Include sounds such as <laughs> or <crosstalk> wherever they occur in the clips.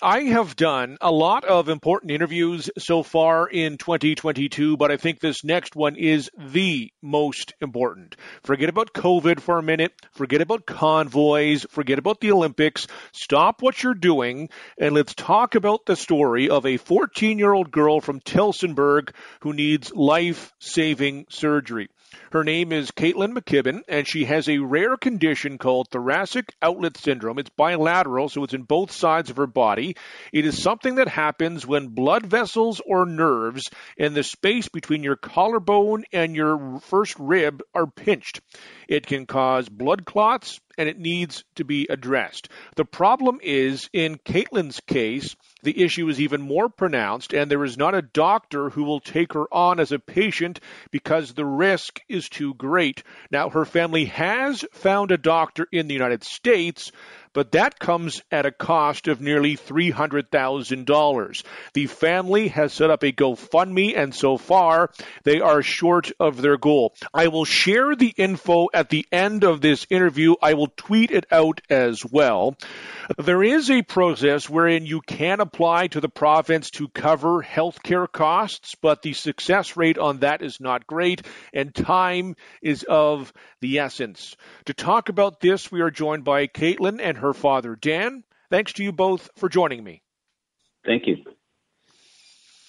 I have done a lot of important interviews so far in 2022, but I think this next one is the most important. Forget about COVID for a minute. Forget about convoys. Forget about the Olympics. Stop what you're doing and let's talk about the story of a 14 year old girl from Tillsonburg who needs life saving surgery. Her name is Kaytlyn McKibbon, and she has a rare condition called thoracic outlet syndrome. It's bilateral, so it's in both sides of her body. It is something that happens when blood vessels or nerves in the space between your collarbone and your first rib are pinched. It can cause blood clots, and it needs to be addressed. The problem is, in Kaytlyn's case, the issue is even more pronounced, and there is not a doctor who will take her on as a patient because the risk is too great. Now, her family has found a doctor in the United States, but that comes at a cost of nearly $300,000. The family has set up a GoFundMe, and so far they are short of their goal. I will share the info at the end of this interview. I will tweet it out as well. There is a process wherein you can apply to the province to cover healthcare costs, but the success rate on that is not great, and time is of the essence. To talk about this, we are joined by Kaytlyn and her her father, Dan. Thanks to you both for joining me. Thank you.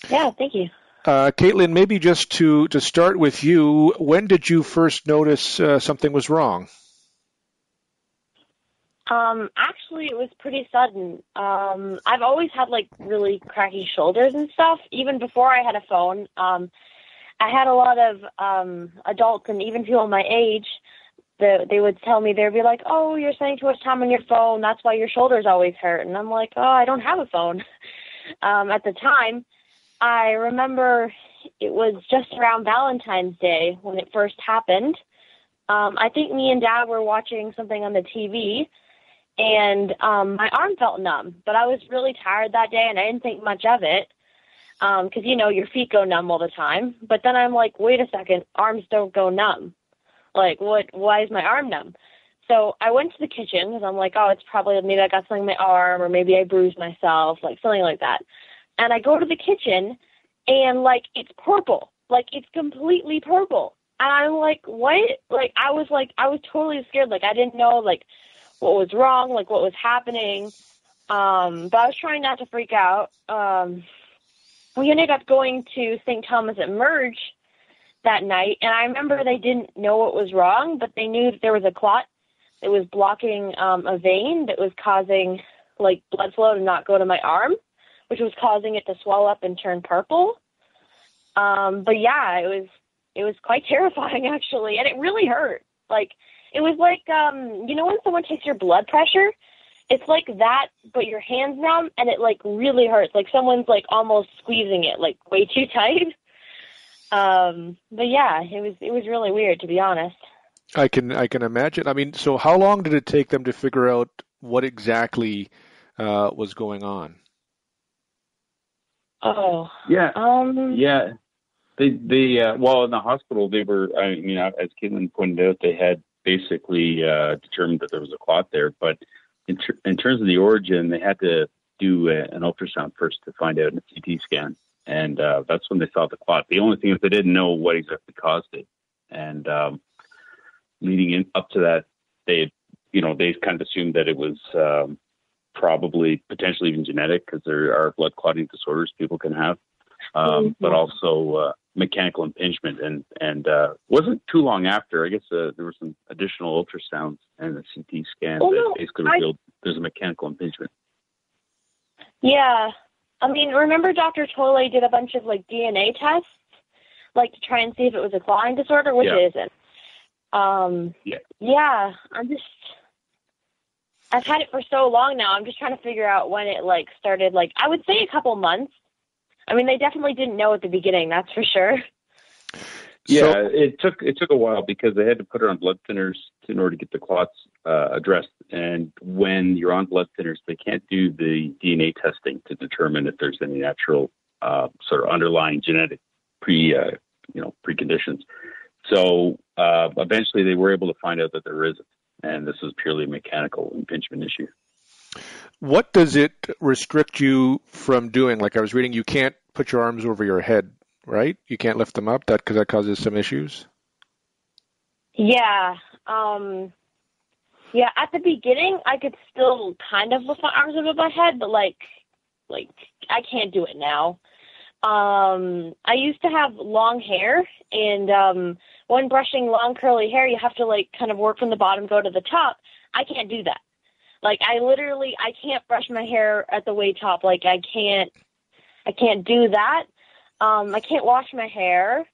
Yeah, thank you. Uh, Kaytlyn, maybe just to, to start with you, when did you first notice uh, something was wrong? Um, actually, it was pretty sudden. Um, I've always had like really cracky shoulders and stuff. Even before I had a phone, um, I had a lot of um, adults and even people my age the, they would tell me they'd be like, "Oh, you're spending too much time on your phone. That's why your shoulders always hurt." And I'm like, "Oh, I don't have a phone." <laughs> um, at the time, I remember it was just around Valentine's Day when it first happened. Um, I think me and Dad were watching something on the TV, and um, my arm felt numb. But I was really tired that day, and I didn't think much of it because um, you know your feet go numb all the time. But then I'm like, wait a second, arms don't go numb. Like, what? Why is my arm numb? So I went to the kitchen because I'm like, oh, it's probably maybe I got something in my arm or maybe I bruised myself, like something like that. And I go to the kitchen and like it's purple, like it's completely purple. And I'm like, what? Like I was like, I was totally scared. Like I didn't know like what was wrong, like what was happening. Um, but I was trying not to freak out. Um, we ended up going to St. Thomas at Merge that night. And I remember they didn't know what was wrong, but they knew that there was a clot that was blocking um, a vein that was causing like blood flow to not go to my arm, which was causing it to swell up and turn purple. Um, but yeah, it was it was quite <laughs> terrifying actually, and it really hurt. Like it was like um, you know when someone takes your blood pressure, it's like that, but your hands numb, and it like really hurts. Like someone's like almost squeezing it like way too tight. <laughs> Um, but yeah, it was it was really weird to be honest. I can I can imagine. I mean, so how long did it take them to figure out what exactly uh, was going on? Oh, yeah, um, yeah. They they uh, well in the hospital they were. I mean, as Kaytlyn pointed out, they had basically uh, determined that there was a clot there, but in, ter- in terms of the origin, they had to do a, an ultrasound first to find out in a CT scan and uh, that's when they saw the clot. The only thing is they didn't know what exactly caused it, and um, leading in up to that, they you know they kind of assumed that it was um, probably potentially even genetic because there are blood clotting disorders people can have, um, mm-hmm. but also uh, mechanical impingement. And and uh, wasn't too long after, I guess uh, there were some additional ultrasounds and a CT scan oh, that no, basically revealed I... there's a mechanical impingement. Yeah, I mean, remember Dr. Tolle did a bunch of like DNA tests, like to try and see if it was a clawing disorder, which yeah. it isn't. Um, yeah. Yeah, I'm just. I've had it for so long now. I'm just trying to figure out when it like started. Like I would say a couple months. I mean, they definitely didn't know at the beginning. That's for sure. Yeah, so, it took it took a while because they had to put her on blood thinners in order to get the clots uh, addressed. And when you're on blood thinners, they can't do the DNA testing to determine if there's any natural uh, sort of underlying genetic pre uh, you know preconditions. So uh, eventually, they were able to find out that there isn't, and this is purely a mechanical impingement issue. What does it restrict you from doing? Like I was reading, you can't put your arms over your head, right? You can't lift them up. That because that causes some issues. Yeah. Um, yeah. At the beginning, I could still kind of lift my arms above my head, but like, like I can't do it now. Um, I used to have long hair, and um, when brushing long curly hair, you have to like kind of work from the bottom, go to the top. I can't do that. Like I literally, I can't brush my hair at the way top. Like I can't, I can't do that. Um, I can't wash my hair.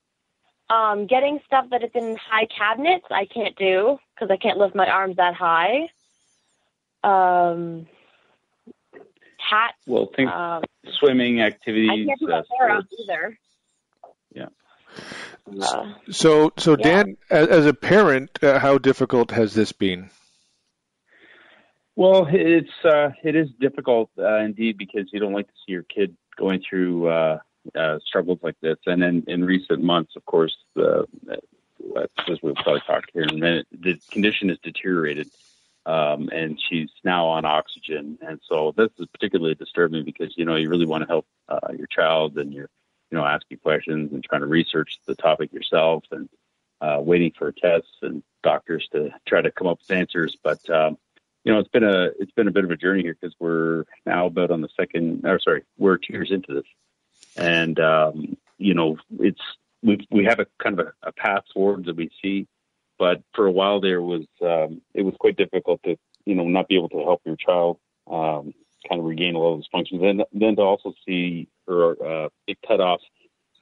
Um, getting stuff that is in high cabinets, I can't do because I can't lift my arms that high. Um, hats. Well, think Um, swimming activities. I can't do uh, my hair up either. Yeah. Uh, So, so Yeah. Dan, as, as a parent, uh, how difficult has this been? Well, it's uh, it is difficult uh, indeed because you don't like to see your kid going through uh, uh, struggles like this. And in, in recent months, of course, the uh, as we'll probably talk here in a minute, the condition has deteriorated, um, and she's now on oxygen. And so this is particularly disturbing because you know you really want to help uh, your child, and you're you know asking questions and trying to research the topic yourself, and uh, waiting for tests and doctors to try to come up with answers, but um, you know, it's been a it's been a bit of a journey here because we're now about on the second. Or sorry, we're two years into this, and um, you know, it's we we have a kind of a, a path forward that we see, but for a while there was um, it was quite difficult to you know not be able to help your child um, kind of regain a lot of those functions, and then to also see her uh, cut off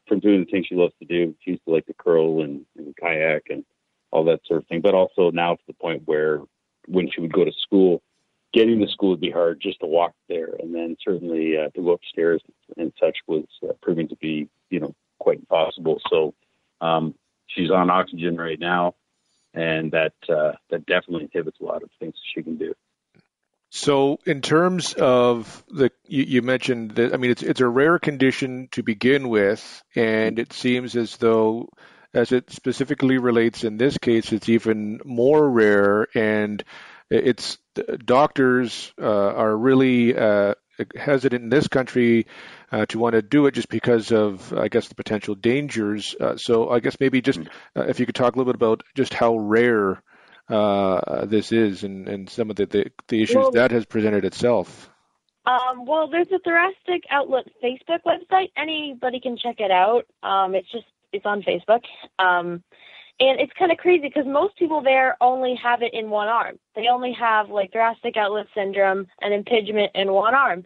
from doing the things she loves to do. She used to like to curl and, and kayak and all that sort of thing, but also now to the point where when she would go to school, getting to school would be hard just to walk there, and then certainly uh, to go upstairs and such was uh, proving to be, you know, quite impossible. So um, she's on oxygen right now, and that uh, that definitely inhibits a lot of things she can do. So, in terms of the, you, you mentioned that, I mean, it's it's a rare condition to begin with, and it seems as though, as it specifically relates in this case, it's even more rare, and it's doctors uh, are really uh, hesitant in this country uh, to want to do it just because of, I guess, the potential dangers. Uh, so, I guess maybe just uh, if you could talk a little bit about just how rare uh, this is and, and some of the, the, the issues Well- that has presented itself. Um, well, there's a thoracic outlet Facebook website. Anybody can check it out. Um, it's just it's on Facebook. Um, and it's kind of crazy because most people there only have it in one arm. They only have like thoracic outlet syndrome and impingement in one arm.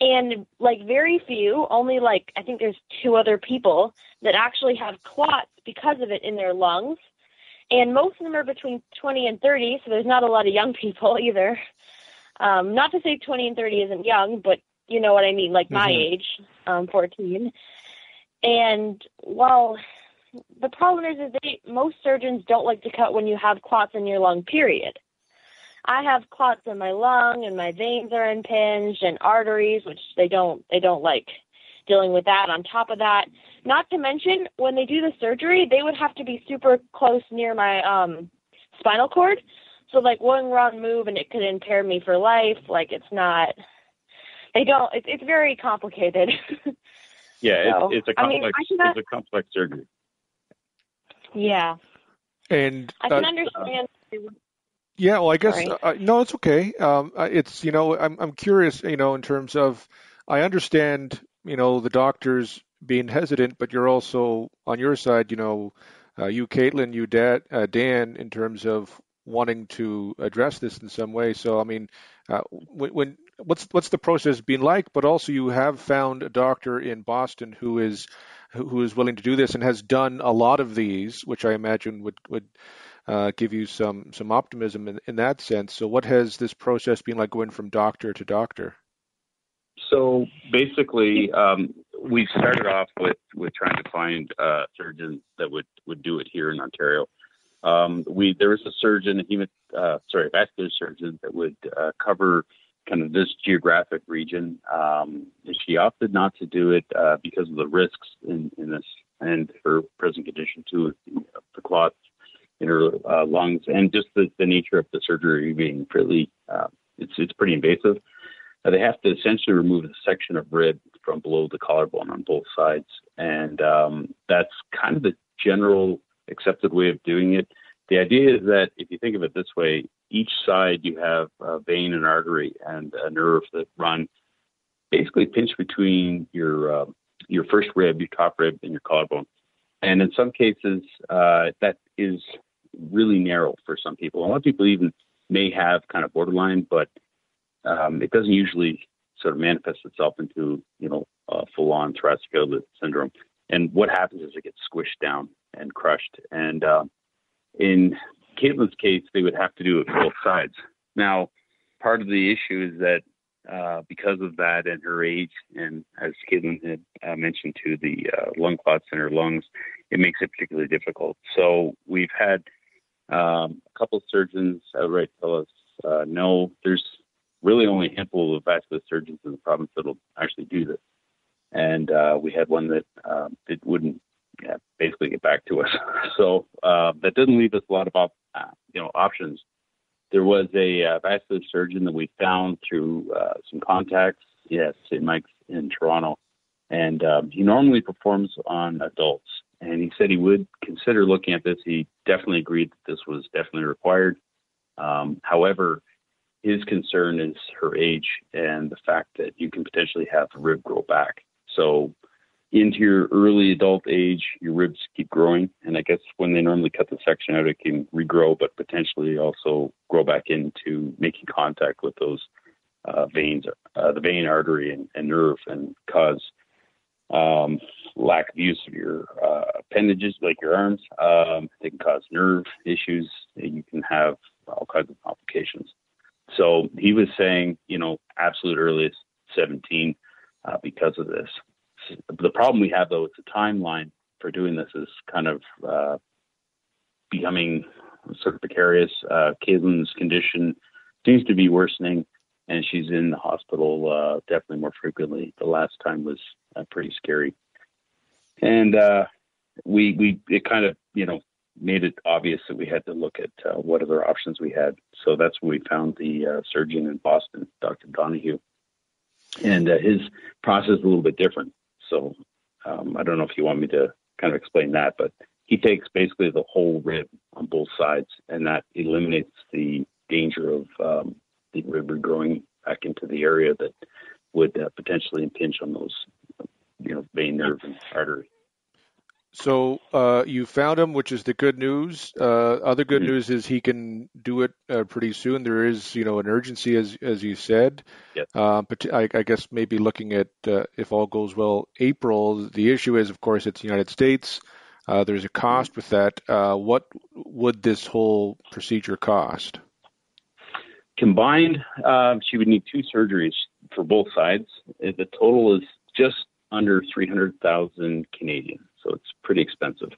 And like very few, only like I think there's two other people that actually have clots because of it in their lungs. And most of them are between 20 and 30, so there's not a lot of young <laughs> people either. Um, not to say 20 and 30 isn't young, but you know what I mean, like my Mhm. age, um, 14. And well, the problem is, is they most surgeons don't like to cut when you have clots in your lung. Period. I have clots in my lung, and my veins are impinged, and arteries, which they don't they don't like dealing with that. On top of that, not to mention when they do the surgery, they would have to be super close near my um, spinal cord. So like one wrong move and it could impair me for life. Like it's not. They don't. It's it's very complicated. <laughs> Yeah, So, it's, it's a I mean, complex I cannot- it's a complex surgery. yeah, And I can uh, understand. yeah, well, I guess uh, no, it's okay. Um, uh, it's you know, I'm I'm curious, you know, in terms of, I understand, you know, the doctors being hesitant, but you're also on your side, you know, uh, you, Kaytlyn, you, Dad, uh, Dan, in terms of wanting to address this in some way. So, I mean, uh, when, when what's what's the process been like? But also, you have found a doctor in Boston who is who is willing to do this and has done a lot of these, which I imagine would would uh, give you some some optimism in, in that sense. So, what has this process been like going from doctor to doctor? So basically, um, we started off with, with trying to find surgeons that would, would do it here in Ontario. Um, we there was a surgeon, a hemat, uh, sorry, vascular surgeon that would uh, cover kind of this geographic region. Um, she opted not to do it uh, because of the risks in, in this and her present condition too, the, the clots in her uh, lungs, and just the, the nature of the surgery being fairly uh, it's it's pretty invasive. Uh, they have to essentially remove a section of rib from below the collarbone on both sides, and um, that's kind of the general accepted way of doing it. The idea is that if you think of it this way, each side you have a vein and artery and a nerve that run basically pinch between your uh, your first rib, your top rib, and your collarbone. And in some cases, uh, that is really narrow for some people. A lot of people even may have kind of borderline, but um, it doesn't usually sort of manifest itself into you know uh, full-on thoracic outlet syndrome. And what happens is it gets squished down and crushed. And uh, in Kaytlyn's case, they would have to do it both sides. Now, part of the issue is that uh, because of that and her age, and as Kaytlyn had uh, mentioned to the uh, lung clots in her lungs, it makes it particularly difficult. So we've had um, a couple surgeons outright tell us, uh, no, there's really only a handful of vascular surgeons in the province that'll actually do this. And uh, we had one that um, it wouldn't yeah, basically get back to us. <laughs> So uh, that doesn't leave us a lot of op- uh, you know options. There was a uh, vascular surgeon that we found through uh, some contacts, yes, St. Mike's in Toronto, and um, he normally performs on adults. And he said he would consider looking at this. He definitely agreed that this was definitely required. Um, however, his concern is her age and the fact that you can potentially have the rib grow back. So into your early adult age, your ribs keep growing. And I guess when they normally cut the section out, it can regrow, but potentially also grow back into making contact with those uh, veins, uh, the vein, artery, and, and nerve, and cause um, lack of use of your uh, appendages, like your arms. Um, they can cause nerve issues. You can have all kinds of complications. So he was saying, you know, absolute earliest 17 uh, because of this the problem we have though, it's a timeline for doing this is kind of uh, becoming sort of precarious. Uh, Kaytlyn's condition seems to be worsening, and she's in the hospital uh, definitely more frequently. The last time was uh, pretty scary, and uh, we we it kind of you know made it obvious that we had to look at uh, what other options we had. So that's when we found the uh, surgeon in Boston, Dr. Donahue, and his process is a little bit different. So um, I don't know if you want me to kind of explain that, but he takes basically the whole rib on both sides, and that eliminates the danger of um, the rib regrowing back into the area that would uh, potentially impinge on those, you know, vein, nerve, and artery. So uh, you found him, which is the good news. Uh, other good mm-hmm. news is he can do it uh, pretty soon. There is, you know, an urgency, as as you said. Yes. Uh, but I, I, guess maybe looking at uh, if all goes well, April. The issue is, of course, it's the United States. Uh, there's a cost with that. what would this whole procedure cost? Combined, she would need two surgeries for both sides. The total is just under 300,000 Canadian so it's pretty expensive.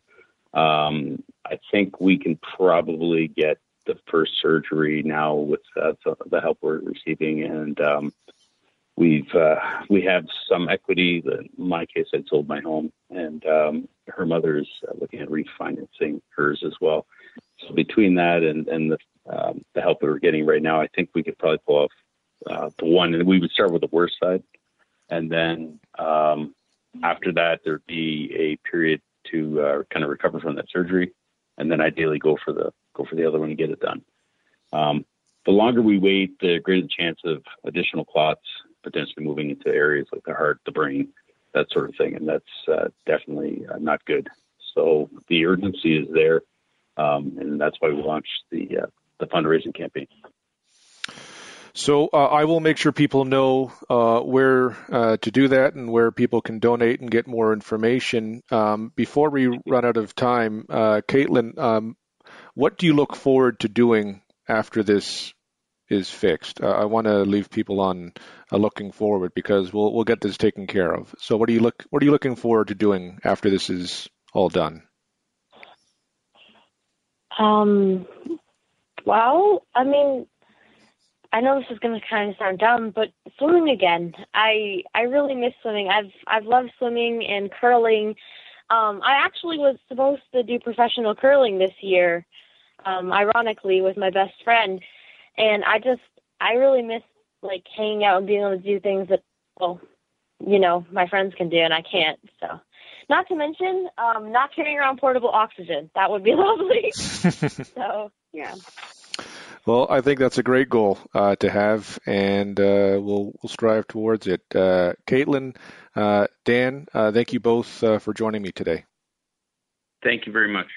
Um, I think we can probably get the first surgery now with uh, the help we're receiving, and um, we've uh, we have some equity. In my case, I sold my home, and um, her mother is uh, looking at refinancing hers as well. So between that and and the um, the help that we're getting right now, I think we could probably pull off uh, the one, and we would start with the worst side, and then um, after that, there'd be a period to uh, kind of recover from that surgery, and then ideally go for the go for the other one and get it done. Um, the longer we wait, the greater the chance of additional clots potentially moving into areas like the heart, the brain, that sort of thing, and that's uh, definitely uh, not good. So the urgency is there, um, and that's why we launched the uh, the fundraising campaign. So uh, I will make sure people know uh, where uh, to do that and where people can donate and get more information. Um, before we run out of time, uh, Kaytlyn, um, what do you look forward to doing after this is fixed? Uh, I want to leave people on uh, looking forward because we'll we'll get this taken care of. So what do you look what are you looking forward to doing after this is all done? Um. Well, I mean, I know this is going to kind of sound dumb, but swimming again. I I really miss swimming. I've I've loved swimming and curling. Um, I actually was supposed to do professional curling this year, um, ironically, with my best friend, and I just I really miss like hanging out and being able to do things that well, you know, my friends can do and I can't. So, not to mention, um, not carrying around portable oxygen. That would be <laughs> lovely. <laughs> so, yeah. Well, I think that's a great goal uh, to have, and uh, we'll we'll strive towards it. Uh, Kaytlyn, uh, Dan, uh, thank you both uh, for joining me today. Thank you very much.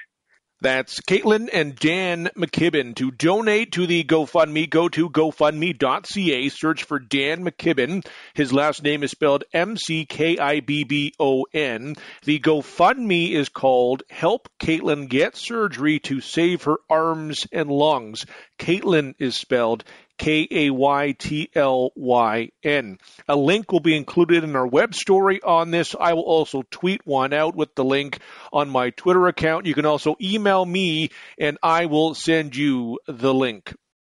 That's Kaytlyn and Dan McKibbon. To donate to the GoFundMe, go to gofundme.ca, search for Dan McKibbon. His last name is spelled M C K I B B O N. The GoFundMe is called Help Kaytlyn Get Surgery to Save Her Arms and Lungs. Kaytlyn is spelled K A Y T L Y N. A link will be included in our web story on this. I will also tweet one out with the link on my Twitter account. You can also email me and I will send you the link.